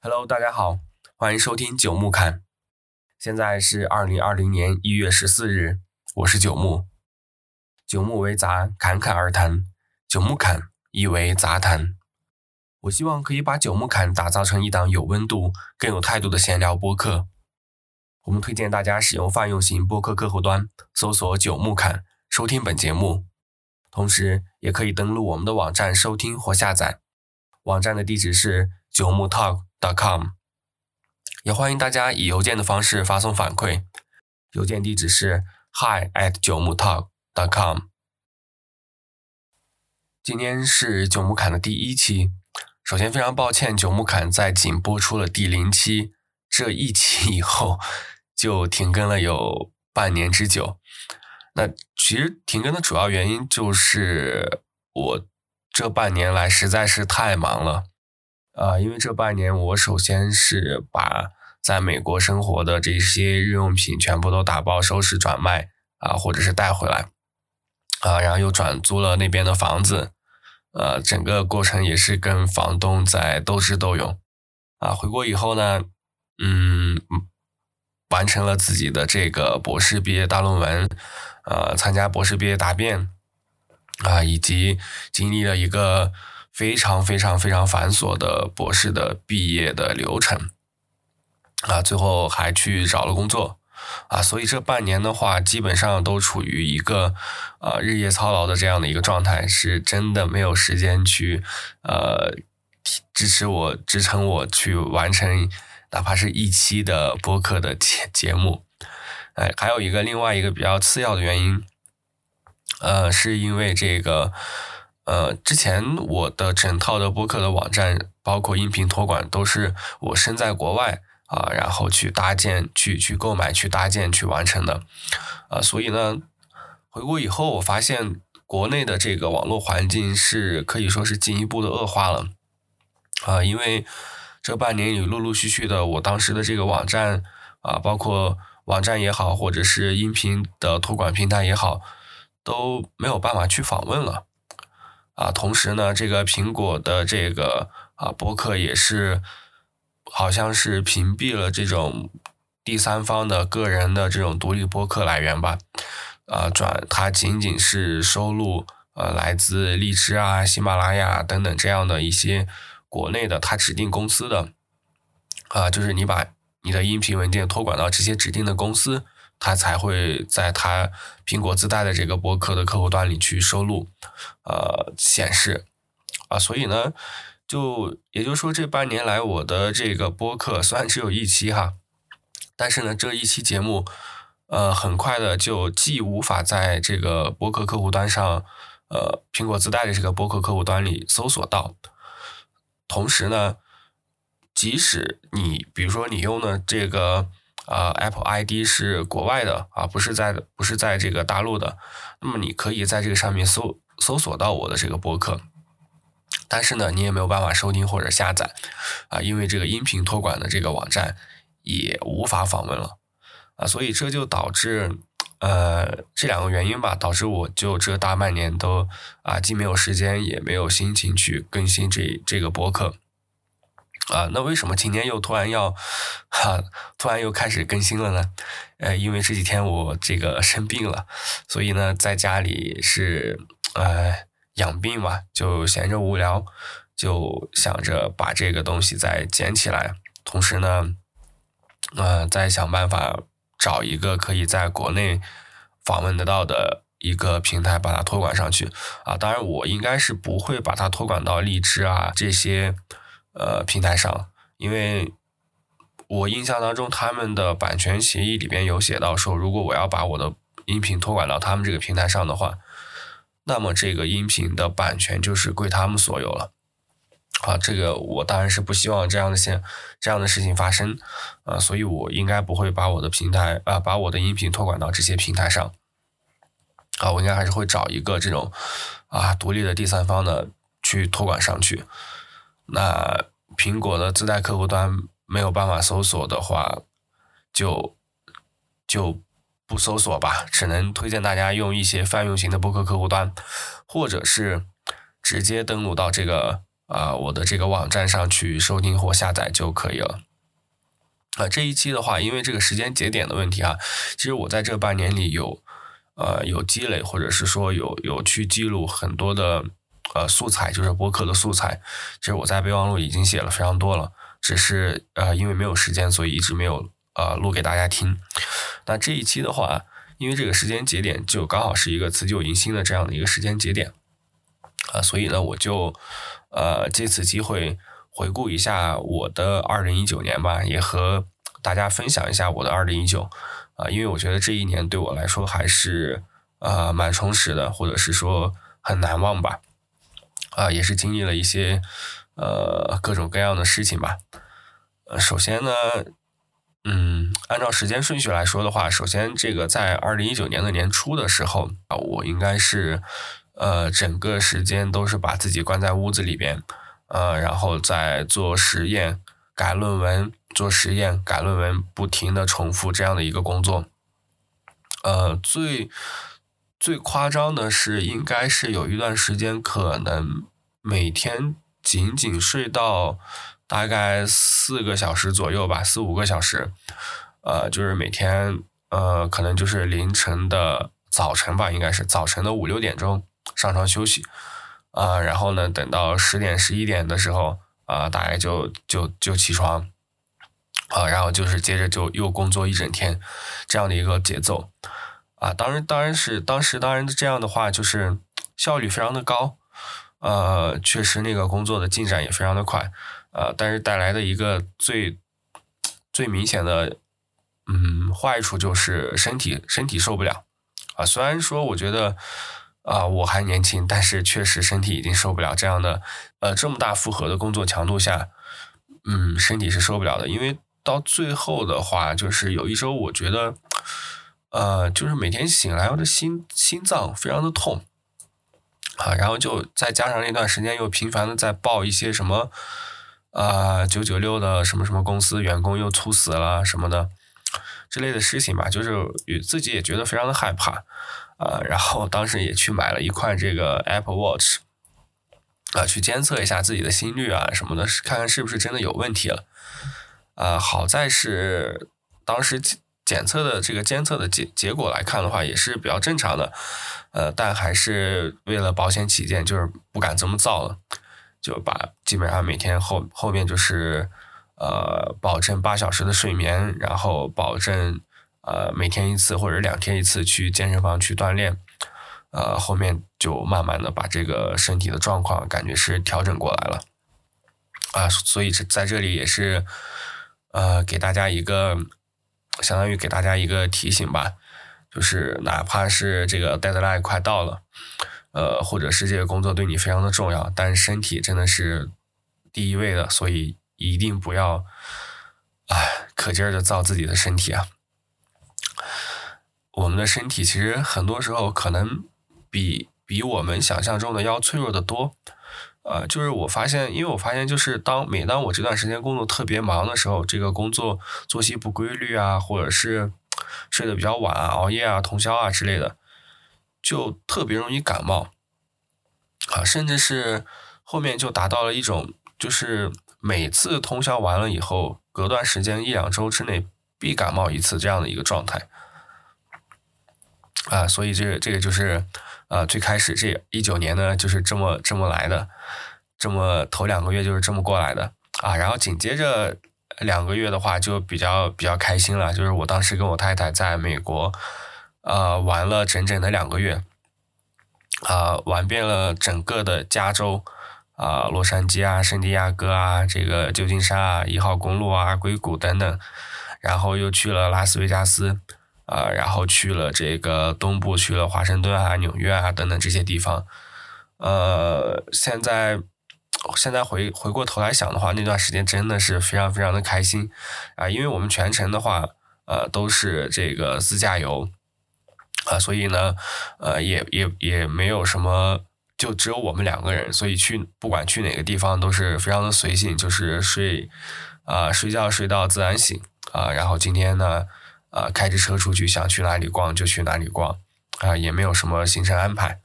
Hello，大家好，欢迎收听九木侃。现在是二零二零年一月十四日，我是九木。九木为杂，侃侃而谈。九木侃意为杂谈。我希望可以把九木侃打造成一档有温度、更有态度的闲聊播客。我们推荐大家使用泛用型播客客户端搜索“九木侃”收听本节目，同时也可以登录我们的网站收听或下载。网站的地址是九木 Talk dot com，。也欢迎大家以邮件的方式发送反馈，邮件地址是 hi at 九木 talk dot com。今天是九木侃的第一期，首先非常抱歉，九木侃在仅播出了第零期这一期以后就停更了有半年之久。那其实停更的主要原因就是我这半年来实在是太忙了。啊，因为这半年我首先是把在美国生活的这些日用品全部都打包收拾转卖啊，或者是带回来啊，然后又转租了那边的房子，呃，整个过程也是跟房东在斗智斗勇啊。回国以后呢，嗯，完成了自己的这个博士毕业大论文，呃，参加博士毕业答辩啊，以及经历了一个。非常非常非常繁琐的博士的毕业的流程啊，最后还去找了工作啊，所以这半年的话，基本上都处于一个啊日夜操劳的这样的一个状态，是真的没有时间去呃支持我支撑我去完成哪怕是一期的播客的节节目。哎，还有一个另外一个比较次要的原因，呃，是因为这个。呃，之前我的整套的播客的网站，包括音频托管，都是我身在国外啊，然后去搭建、去去购买、去搭建、去完成的，啊，所以呢，回国以后，我发现国内的这个网络环境是可以说是进一步的恶化了，啊，因为这半年里陆陆续续的，我当时的这个网站啊，包括网站也好，或者是音频的托管平台也好，都没有办法去访问了。啊，同时呢，这个苹果的这个啊播客也是，好像是屏蔽了这种第三方的个人的这种独立播客来源吧，啊转它仅仅是收录呃来自荔枝啊、喜马拉雅等等这样的一些国内的它指定公司的，啊就是你把你的音频文件托管到这些指定的公司。它才会在它苹果自带的这个播客的客户端里去收录，呃，显示，啊，所以呢，就也就是说，这半年来我的这个播客虽然只有一期哈，但是呢，这一期节目，呃，很快的就既无法在这个播客客户端上，呃，苹果自带的这个播客客户端里搜索到，同时呢，即使你比如说你用的这个。啊，Apple ID 是国外的啊，不是在不是在这个大陆的。那么你可以在这个上面搜搜索到我的这个博客，但是呢，你也没有办法收听或者下载啊，因为这个音频托管的这个网站也无法访问了啊，所以这就导致呃这两个原因吧，导致我就这大半年都啊既没有时间也没有心情去更新这这个博客。啊，那为什么今天又突然要哈，突然又开始更新了呢？呃，因为这几天我这个生病了，所以呢，在家里是呃养病嘛，就闲着无聊，就想着把这个东西再捡起来，同时呢，呃，再想办法找一个可以在国内访问得到的一个平台，把它托管上去。啊，当然我应该是不会把它托管到荔枝啊这些。呃，平台上，因为我印象当中，他们的版权协议里边有写到说，如果我要把我的音频托管到他们这个平台上的话，那么这个音频的版权就是归他们所有了。啊，这个我当然是不希望这样的现这样的事情发生，啊，所以我应该不会把我的平台啊，把我的音频托管到这些平台上。啊，我应该还是会找一个这种啊独立的第三方的去托管上去。那苹果的自带客户端没有办法搜索的话，就就不搜索吧，只能推荐大家用一些泛用型的播客客户端，或者是直接登录到这个啊我的这个网站上去收听或下载就可以了。啊，这一期的话，因为这个时间节点的问题啊，其实我在这半年里有呃有积累，或者是说有有去记录很多的呃素材，就是播客的素材。其实我在备忘录已经写了非常多了，只是呃因为没有时间，所以一直没有呃录给大家听。那这一期的话，因为这个时间节点就刚好是一个辞旧迎新的这样的一个时间节点啊，所以呢，我就呃借此机会。回顾一下我的二零一九年吧，也和大家分享一下我的二零一九啊，因为我觉得这一年对我来说还是呃蛮充实的，或者是说很难忘吧，啊，也是经历了一些呃各种各样的事情吧。呃，首先呢，嗯，按照时间顺序来说的话，首先这个在二零一九年的年初的时候啊，我应该是呃整个时间都是把自己关在屋子里边。呃，然后再做实验、改论文，做实验、改论文，不停的重复这样的一个工作。呃，最最夸张的是，应该是有一段时间，可能每天仅仅睡到大概四个小时左右吧，四五个小时。呃，就是每天，呃，可能就是凌晨的早晨吧，应该是早晨的五六点钟上床休息。啊，然后呢，等到十点十一点的时候，啊，大概就就就起床，啊，然后就是接着就又工作一整天，这样的一个节奏，啊，当然当然是当时当然这样的话就是效率非常的高，呃，确实那个工作的进展也非常的快，呃，但是带来的一个最最明显的嗯坏处就是身体身体受不了，啊，虽然说我觉得。啊，我还年轻，但是确实身体已经受不了这样的，呃，这么大负荷的工作强度下，嗯，身体是受不了的。因为到最后的话，就是有一周，我觉得，呃，就是每天醒来我的心心脏非常的痛，啊，然后就再加上那段时间又频繁的在报一些什么，啊，九九六的什么什么公司员工又猝死了什么的之类的事情吧，就是自己也觉得非常的害怕。啊，然后当时也去买了一块这个 Apple Watch，啊，去监测一下自己的心率啊什么的，看看是不是真的有问题了。啊，好在是当时检测的这个监测的结结果来看的话，也是比较正常的。呃，但还是为了保险起见，就是不敢这么造了，就把基本上每天后后面就是呃保证八小时的睡眠，然后保证。呃，每天一次或者两天一次去健身房去锻炼，呃，后面就慢慢的把这个身体的状况感觉是调整过来了，啊，所以这在这里也是，呃，给大家一个，相当于给大家一个提醒吧，就是哪怕是这个 deadline 快到了，呃，或者是这个工作对你非常的重要，但是身体真的是第一位的，所以一定不要，哎，可劲儿的造自己的身体啊。我们的身体其实很多时候可能比比我们想象中的要脆弱的多，呃，就是我发现，因为我发现，就是当每当我这段时间工作特别忙的时候，这个工作作息不规律啊，或者是睡得比较晚啊、熬夜啊、通宵啊之类的，就特别容易感冒，啊，甚至是后面就达到了一种，就是每次通宵完了以后，隔段时间一两周之内必感冒一次这样的一个状态。啊，所以这这个就是，呃，最开始这一九年呢，就是这么这么来的，这么头两个月就是这么过来的啊，然后紧接着两个月的话就比较比较开心了，就是我当时跟我太太在美国，呃，玩了整整的两个月，啊，玩遍了整个的加州，啊，洛杉矶啊，圣地亚哥啊，这个旧金山啊，一号公路啊，硅谷等等，然后又去了拉斯维加斯。啊，然后去了这个东部，去了华盛顿啊、纽约啊等等这些地方。呃，现在现在回回过头来想的话，那段时间真的是非常非常的开心啊，因为我们全程的话，呃，都是这个自驾游啊，所以呢，呃，也也也没有什么，就只有我们两个人，所以去不管去哪个地方都是非常的随性，就是睡啊睡觉睡到自然醒啊，然后今天呢。啊，开着车出去，想去哪里逛就去哪里逛，啊，也没有什么行程安排，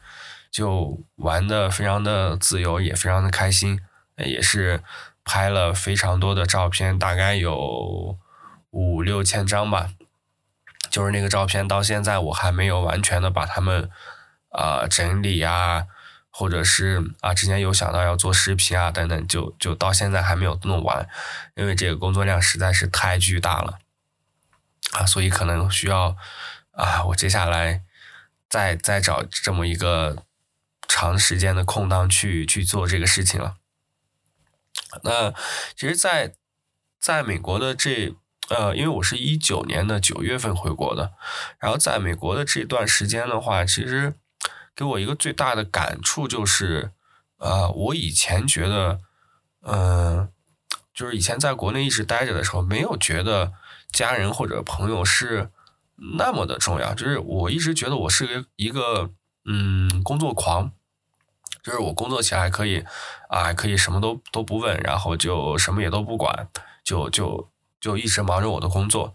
就玩的非常的自由，也非常的开心，也是拍了非常多的照片，大概有五六千张吧。就是那个照片，到现在我还没有完全的把它们啊整理啊，或者是啊之前有想到要做视频啊等等，就就到现在还没有弄完，因为这个工作量实在是太巨大了啊，所以可能需要啊我接下来再再找这么一个长时间的空档去去做这个事情了。那其实，在在美国的这。呃，因为我是一九年的九月份回国的，然后在美国的这段时间的话，其实给我一个最大的感触就是，呃，我以前觉得，嗯，就是以前在国内一直待着的时候，没有觉得家人或者朋友是那么的重要，就是我一直觉得我是个一个嗯工作狂，就是我工作起来可以啊，可以什么都都不问，然后就什么也都不管，就就。就一直忙着我的工作，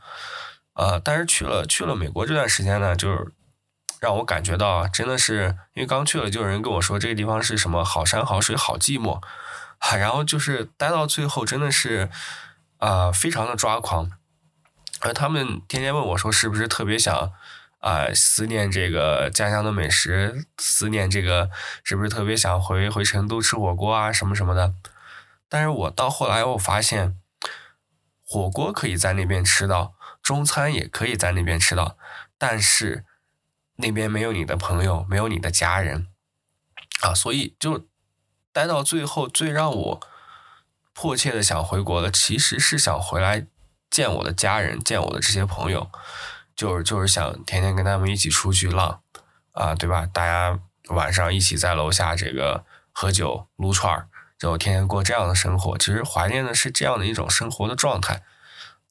呃，但是去了去了美国这段时间呢，就是让我感觉到真的是，因为刚去了就有人跟我说这个地方是什么好山好水好寂寞，然后就是待到最后真的是啊非常的抓狂，而他们天天问我说是不是特别想啊思念这个家乡的美食，思念这个是不是特别想回回成都吃火锅啊什么什么的，但是我到后来我发现。火锅可以在那边吃到，中餐也可以在那边吃到，但是那边没有你的朋友，没有你的家人啊，所以就待到最后，最让我迫切的想回国的，其实是想回来见我的家人，见我的这些朋友，就是就是想天天跟他们一起出去浪啊，对吧？大家晚上一起在楼下这个喝酒撸串儿。就天天过这样的生活，其实怀念的是这样的一种生活的状态，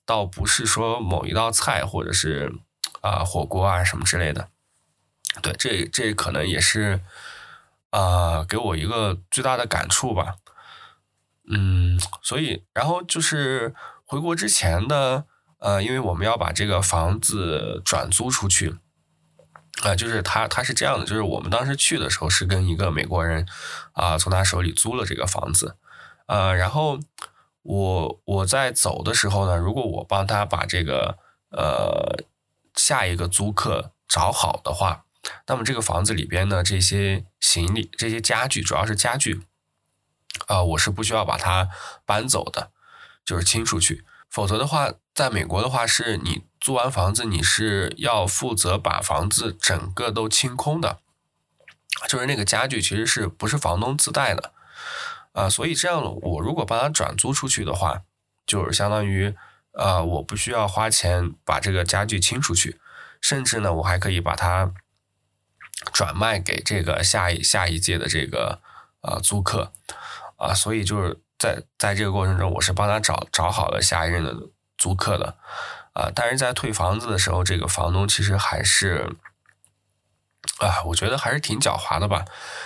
倒不是说某一道菜或者是啊火锅啊什么之类的。对，这这可能也是啊给我一个最大的感触吧。嗯，所以然后就是回国之前的呃，因为我们要把这个房子转租出去。啊，就是他，他是这样的，就是我们当时去的时候是跟一个美国人，啊，从他手里租了这个房子，呃，然后我我在走的时候呢，如果我帮他把这个呃下一个租客找好的话，那么这个房子里边的这些行李、这些家具，主要是家具，啊，我是不需要把它搬走的，就是清出去，否则的话，在美国的话是你。租完房子，你是要负责把房子整个都清空的，就是那个家具其实是不是房东自带的啊？所以这样，我如果帮他转租出去的话，就是相当于呃，我不需要花钱把这个家具清出去，甚至呢，我还可以把它转卖给这个下一下一届的这个呃租客啊。所以就是在在这个过程中，我是帮他找找好了下一任的租客的。啊，但是在退房子的时候，这个房东其实还是，啊，我觉得还是挺狡猾的吧。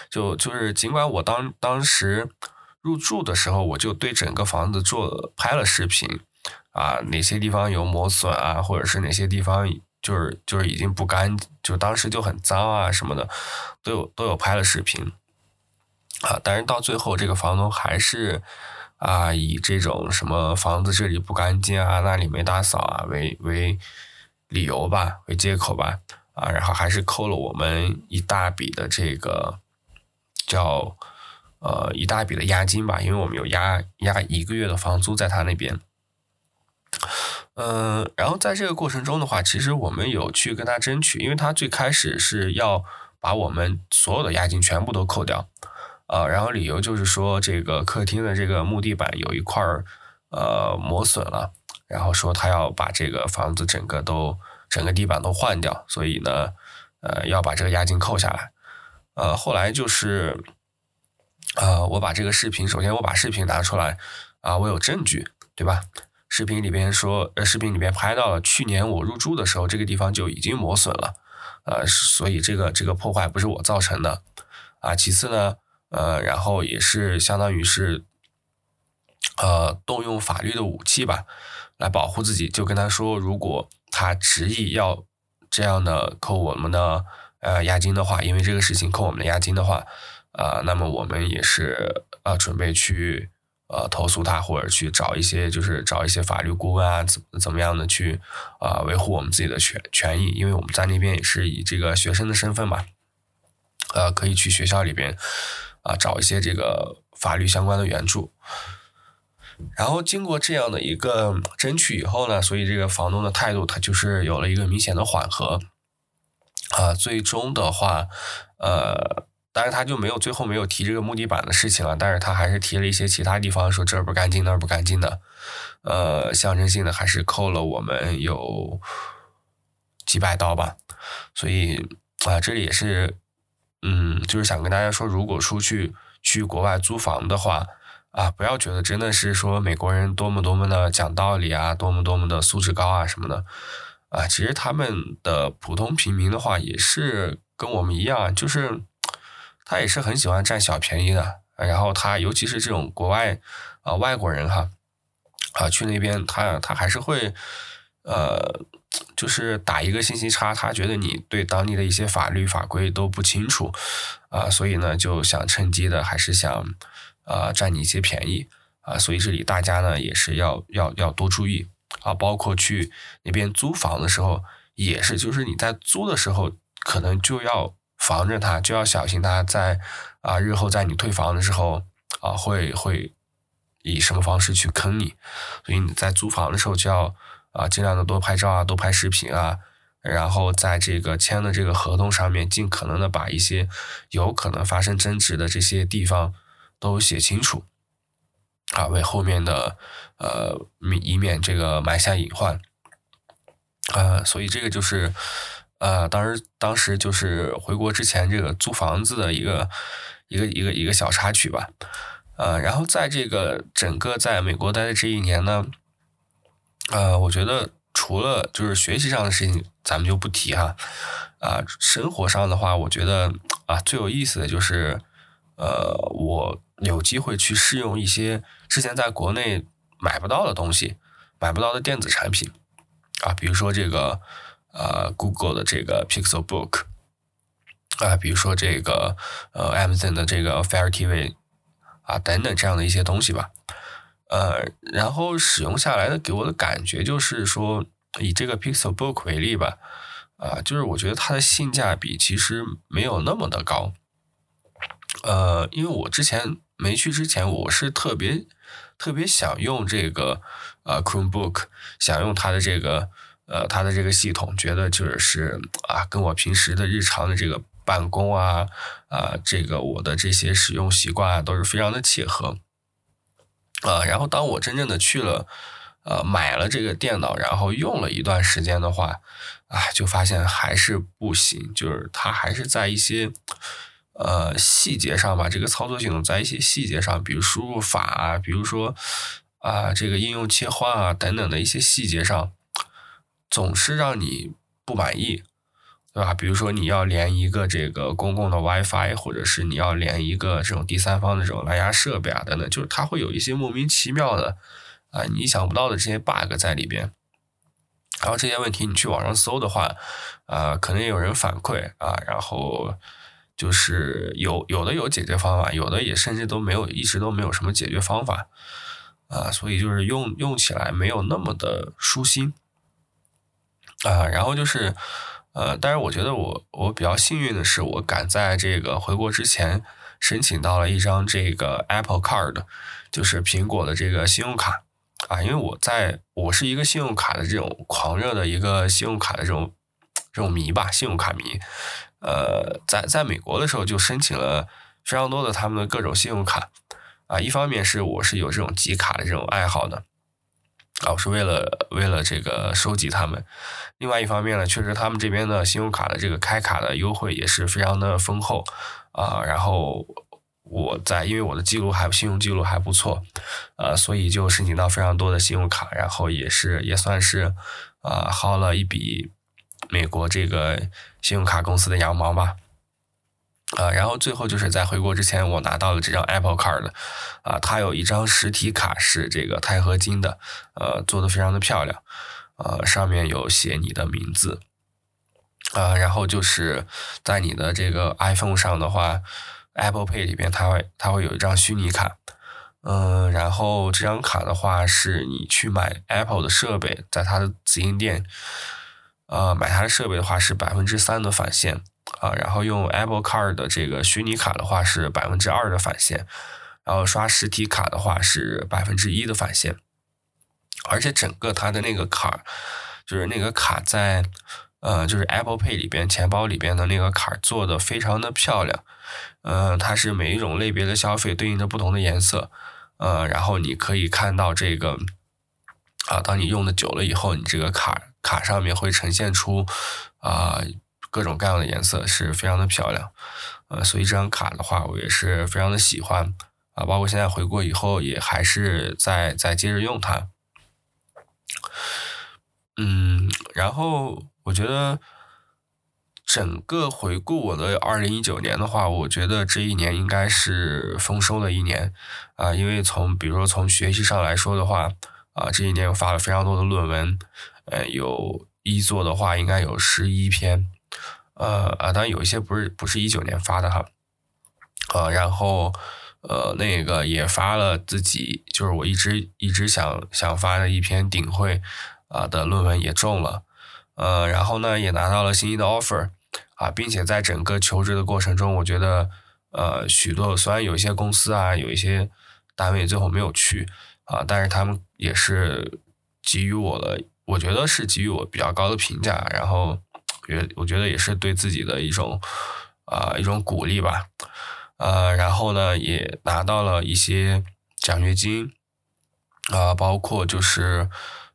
就就是尽管我当当时入住的时候，我就对整个房子做拍了视频，啊，哪些地方有磨损啊，或者是哪些地方就是就是已经不干，就当时就很脏啊什么的，都有都有拍了视频，啊，但是到最后这个房东还是。啊，以这种什么房子这里不干净啊，那里没打扫啊为为理由吧，为借口吧，啊，然后还是扣了我们一大笔的这个叫呃一大笔的押金吧，因为我们有押押一个月的房租在他那边。嗯，然后在这个过程中的话，其实我们有去跟他争取，因为他最开始是要把我们所有的押金全部都扣掉。呃，然后理由就是说，这个客厅的这个木地板有一块儿呃磨损了，然后说他要把这个房子整个都整个地板都换掉，所以呢，呃，要把这个押金扣下来。呃，后来就是，呃，我把这个视频，首先我把视频拿出来，啊，我有证据，对吧？视频里边说，呃，视频里边拍到了去年我入住的时候，这个地方就已经磨损了，呃，所以这个这个破坏不是我造成的，啊，其次呢。呃，然后也是相当于是，呃，动用法律的武器吧，来保护自己。就跟他说，如果他执意要这样的扣我们的呃押金的话，因为这个事情扣我们的押金的话，啊，那么我们也是呃准备去呃投诉他，或者去找一些就是找一些法律顾问啊，怎怎么样的去啊维护我们自己的权权益，因为我们在那边也是以这个学生的身份嘛，呃，可以去学校里边啊找一些这个法律相关的援助。然后经过这样的一个争取以后呢，所以这个房东的态度他就是有了一个明显的缓和，啊，最终的话，呃，当然他就没有最后没有提这个木地板的事情了，但是他还是提了一些其他地方说这儿不干净那儿不干净的，呃，象征性的还是扣了我们有几百刀吧，所以啊，这里也是，嗯，就是想跟大家说，如果出去去国外租房的话。啊，不要觉得真的是说美国人多么多么的讲道理啊，多么多么的素质高啊什么的，啊，其实他们的普通平民的话也是跟我们一样，就是他也是很喜欢占小便宜的，然后他尤其是这种国外啊外国人哈，啊去那边他他还是会呃，就是打一个信息差，他觉得你对当地的一些法律法规都不清楚啊，所以呢就想趁机的还是想。啊，占你一些便宜啊，所以这里大家呢也是要要要多注意啊，包括去那边租房的时候也是，就是你在租的时候可能就要防着他，就要小心他在啊日后在你退房的时候啊会会以什么方式去坑你，所以你在租房的时候就要啊尽量的多拍照啊，多拍视频啊，然后在这个签的这个合同上面尽可能的把一些有可能发生争执的这些地方。都写清楚，啊，为后面的呃以免这个埋下隐患，呃，所以这个就是呃，当时当时就是回国之前这个租房子的一个一个一个一个小插曲吧，呃，然后在这个整个在美国待的这一年呢，呃，我觉得除了就是学习上的事情，咱们就不提哈，啊，生活上的话，我觉得啊最有意思的就是。呃，我有机会去试用一些之前在国内买不到的东西，买不到的电子产品啊，比如说这个呃，Google 的这个 Pixel Book 啊，比如说这个呃，Amazon 的这个 Fire TV 啊，等等这样的一些东西吧。呃，然后使用下来的给我的感觉就是说，以这个 Pixel Book 为例吧，啊，就是我觉得它的性价比其实没有那么的高。呃，因为我之前没去之前，我是特别特别想用这个呃 Chromebook，想用它的这个呃它的这个系统，觉得就是啊，跟我平时的日常的这个办公啊啊，这个我的这些使用习惯啊，都是非常的契合。啊，然后当我真正的去了呃买了这个电脑，然后用了一段时间的话，啊，就发现还是不行，就是它还是在一些。呃，细节上吧，这个操作系统在一些细节上，比如输入法啊，比如说啊，这个应用切换啊等等的一些细节上，总是让你不满意，对吧？比如说你要连一个这个公共的 WiFi，或者是你要连一个这种第三方的这种蓝牙设备啊等等，就是它会有一些莫名其妙的啊，你想不到的这些 bug 在里边。然后这些问题你去网上搜的话，啊，可能也有人反馈啊，然后。就是有有的有解决方法，有的也甚至都没有，一直都没有什么解决方法，啊，所以就是用用起来没有那么的舒心，啊，然后就是，呃，但是我觉得我我比较幸运的是，我赶在这个回国之前申请到了一张这个 Apple Card，就是苹果的这个信用卡，啊，因为我在我是一个信用卡的这种狂热的一个信用卡的这种这种迷吧，信用卡迷。呃，在在美国的时候就申请了非常多的他们的各种信用卡，啊，一方面是我是有这种集卡的这种爱好的，啊，我是为了为了这个收集他们，另外一方面呢，确实他们这边的信用卡的这个开卡的优惠也是非常的丰厚，啊，然后我在因为我的记录还信用记录还不错，呃，所以就申请到非常多的信用卡，然后也是也算是啊薅了一笔。美国这个信用卡公司的羊毛吧，啊，然后最后就是在回国之前，我拿到了这张 Apple Card，啊，它有一张实体卡是这个钛合金的，呃，做的非常的漂亮，呃，上面有写你的名字，啊，然后就是在你的这个 iPhone 上的话，Apple Pay 里边，它会它会有一张虚拟卡，嗯，然后这张卡的话，是你去买 Apple 的设备，在它的直营店，呃，买它的设备的话是百分之三的返现啊，然后用 Apple Card 的这个虚拟卡的话是百分之二的返现，然后刷实体卡的话是百分之一的返现，而且整个它的那个卡，就是那个卡在。呃，就是 Apple Pay 里边钱包里边的那个卡做的非常的漂亮，呃，它是每一种类别的消费对应着不同的颜色，呃，然后你可以看到这个，啊，当你用的久了以后，你这个卡卡上面会呈现出啊各种各样的颜色，是非常的漂亮，呃，所以这张卡的话，我也是非常的喜欢，啊，包括现在回国以后也还是在在接着用它，嗯，然后。我觉得整个回顾我的二零一九年的话，我觉得这一年应该是丰收的一年。啊，因为从比如说从学习上来说的话啊，这一年我发了非常多的论文，呃，有一作的话应该有十一篇，呃啊，当然有一些不是不是一九年发的哈，啊，然后呃那个也发了自己就是我一直一直想想发的一篇顶会啊的论文也中了。呃，然后呢，也拿到了心仪的 offer，啊，并且在整个求职的过程中，我觉得，呃，许多虽然有一些公司啊，有一些单位最后没有去，啊，但是他们也是给予我了，我觉得是给予我比较高的评价，然后也我觉得也是对自己的一种啊一种鼓励吧，呃，然后呢，也拿到了一些奖学金，啊，包括就是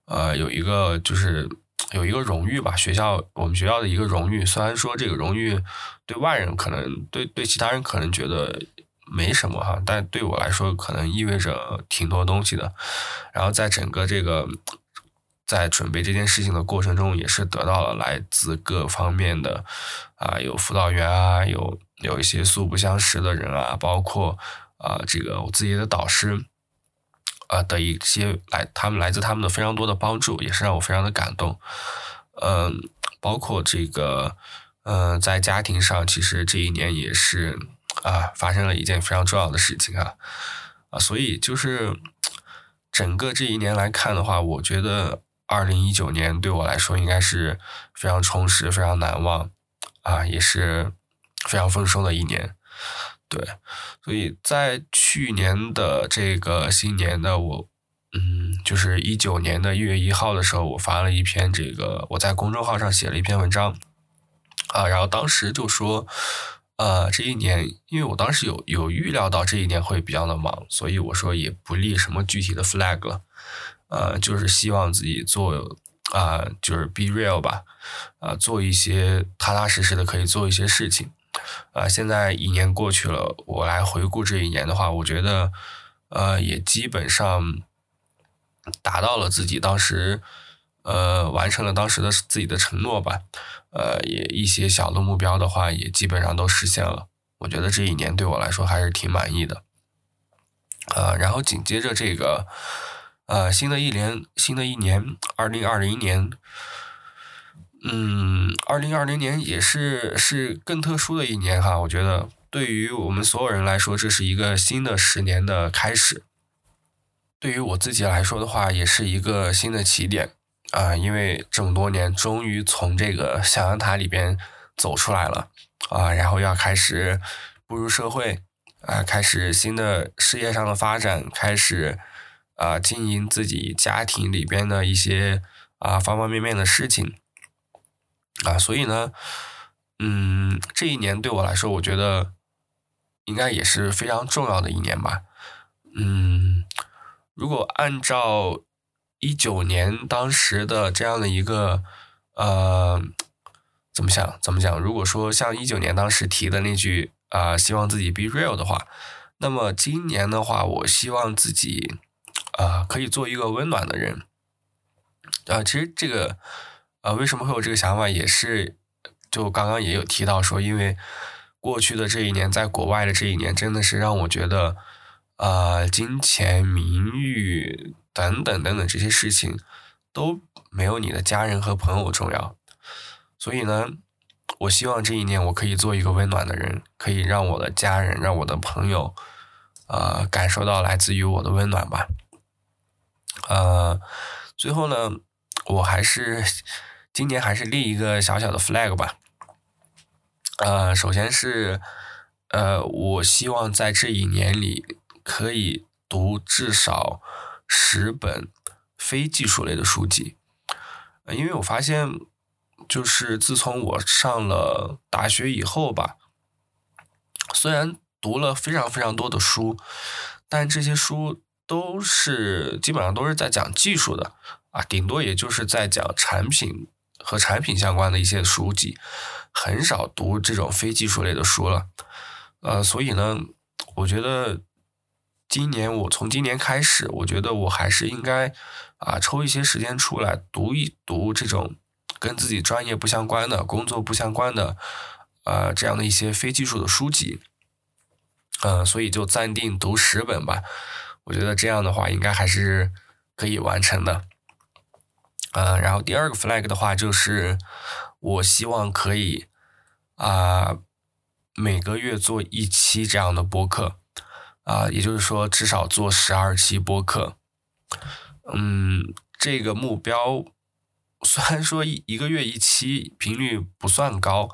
呃有一个就是。有一个荣誉吧，学校我们学校的一个荣誉。虽然说这个荣誉对外人可能对对其他人可能觉得没什么哈，但对我来说可能意味着挺多东西的。然后在整个这个在准备这件事情的过程中，也是得到了来自各方面的啊，有辅导员啊，有有一些素不相识的人啊，包括啊这个我自己的导师。啊的一些来，他们来自他们的非常多的帮助，也是让我非常的感动。嗯，包括这个，嗯，在家庭上，其实这一年也是啊，发生了一件非常重要的事情啊啊，所以就是整个这一年来看的话，我觉得二零一九年对我来说应该是非常充实、非常难忘啊，也是非常丰收的一年。对，所以在去年的这个新年的我，嗯，就是一九年的一月一号的时候，我发了一篇这个，我在公众号上写了一篇文章，啊，然后当时就说，呃，这一年，因为我当时有有预料到这一年会比较的忙，所以我说也不立什么具体的 flag 了，呃，就是希望自己做啊，就是 be real 吧，啊，做一些踏踏实实的可以做一些事情。啊，现在一年过去了，我来回顾这一年的话，我觉得，呃，也基本上达到了自己当时，呃，完成了当时的自己的承诺吧，呃，也一些小的目标的话，也基本上都实现了。我觉得这一年对我来说还是挺满意的。呃，然后紧接着这个，呃，新的一年，新的一年，二零二零年。嗯，二零二零年也是是更特殊的一年哈，我觉得对于我们所有人来说，这是一个新的十年的开始。对于我自己来说的话，也是一个新的起点啊，因为这么多年终于从这个象牙塔里边走出来了啊，然后要开始步入社会啊，开始新的事业上的发展，开始啊经营自己家庭里边的一些啊方方面面的事情。啊，所以呢，嗯，这一年对我来说，我觉得应该也是非常重要的一年吧。嗯，如果按照一九年当时的这样的一个呃，怎么想怎么讲？如果说像一九年当时提的那句啊，希望自己 be real 的话，那么今年的话，我希望自己啊，可以做一个温暖的人。啊，其实这个。呃，为什么会有这个想法？也是，就刚刚也有提到说，因为过去的这一年，在国外的这一年，真的是让我觉得，呃，金钱、名誉等等等等这些事情都没有你的家人和朋友重要。所以呢，我希望这一年我可以做一个温暖的人，可以让我的家人、让我的朋友，呃，感受到来自于我的温暖吧。呃，最后呢，我还是今年还是立一个小小的 flag 吧。呃，首先是，呃，我希望在这一年里可以读至少十本非技术类的书籍，因为我发现。就是自从我上了大学以后吧，虽然读了非常非常多的书，但这些书都是基本上都是在讲技术的啊，顶多也就是在讲产品和产品相关的一些书籍，很少读这种非技术类的书了。呃，所以呢，我觉得今年我从今年开始，我觉得我还是应该啊抽一些时间出来读一读这种。跟自己专业不相关的、工作不相关的，呃，这样的一些非技术的书籍，嗯，所以就暂定读十本吧。我觉得这样的话，应该还是可以完成的。嗯，然后第二个 flag 的话，就是我希望可以啊，每个月做一期这样的播客，啊，也就是说至少做十二期播客。嗯，这个目标。虽然说一一个月一期频率不算高，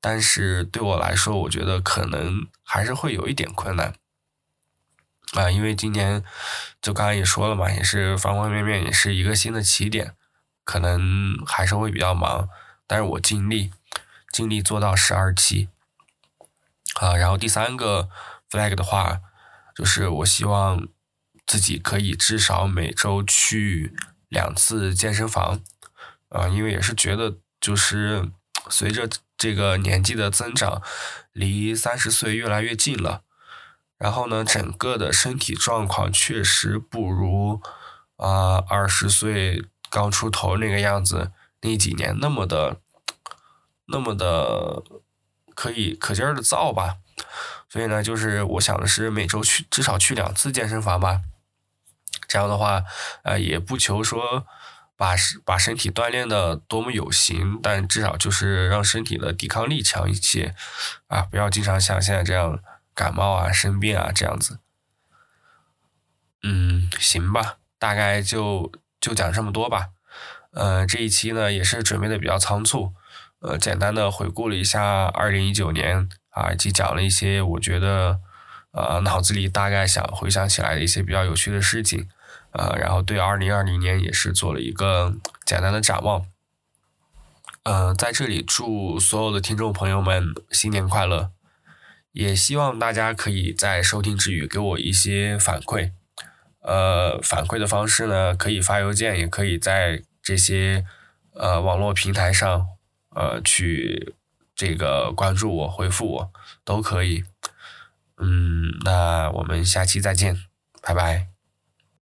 但是对我来说，我觉得可能还是会有一点困难啊，因为今年就刚刚也说了嘛，也是方方面面也是一个新的起点，可能还是会比较忙，但是我尽力尽力做到十二期啊。然后第三个 flag 的话，就是我希望自己可以至少每周去两次健身房。啊，因为也是觉得，就是随着这个年纪的增长，离三十岁越来越近了。然后呢，整个的身体状况确实不如啊二十岁刚出头那个样子那几年那么的那么的可以可劲儿的造吧。所以呢，就是我想的是每周去至少去两次健身房吧。这样的话，呃，也不求说。把把身体锻炼的多么有型，但至少就是让身体的抵抗力强一些，啊，不要经常像现在这样感冒啊、生病啊这样子。嗯，行吧，大概就就讲这么多吧。呃，这一期呢也是准备的比较仓促，呃，简单的回顾了一下二零一九年啊，以及讲了一些我觉得呃脑子里大概想回想起来的一些比较有趣的事情。呃，然后对二零二零年也是做了一个简单的展望。呃，在这里祝所有的听众朋友们新年快乐，也希望大家可以在收听之余给我一些反馈。呃，反馈的方式呢，可以发邮件，也可以在这些呃网络平台上呃去这个关注我、回复我都可以。嗯，那我们下期再见，拜拜。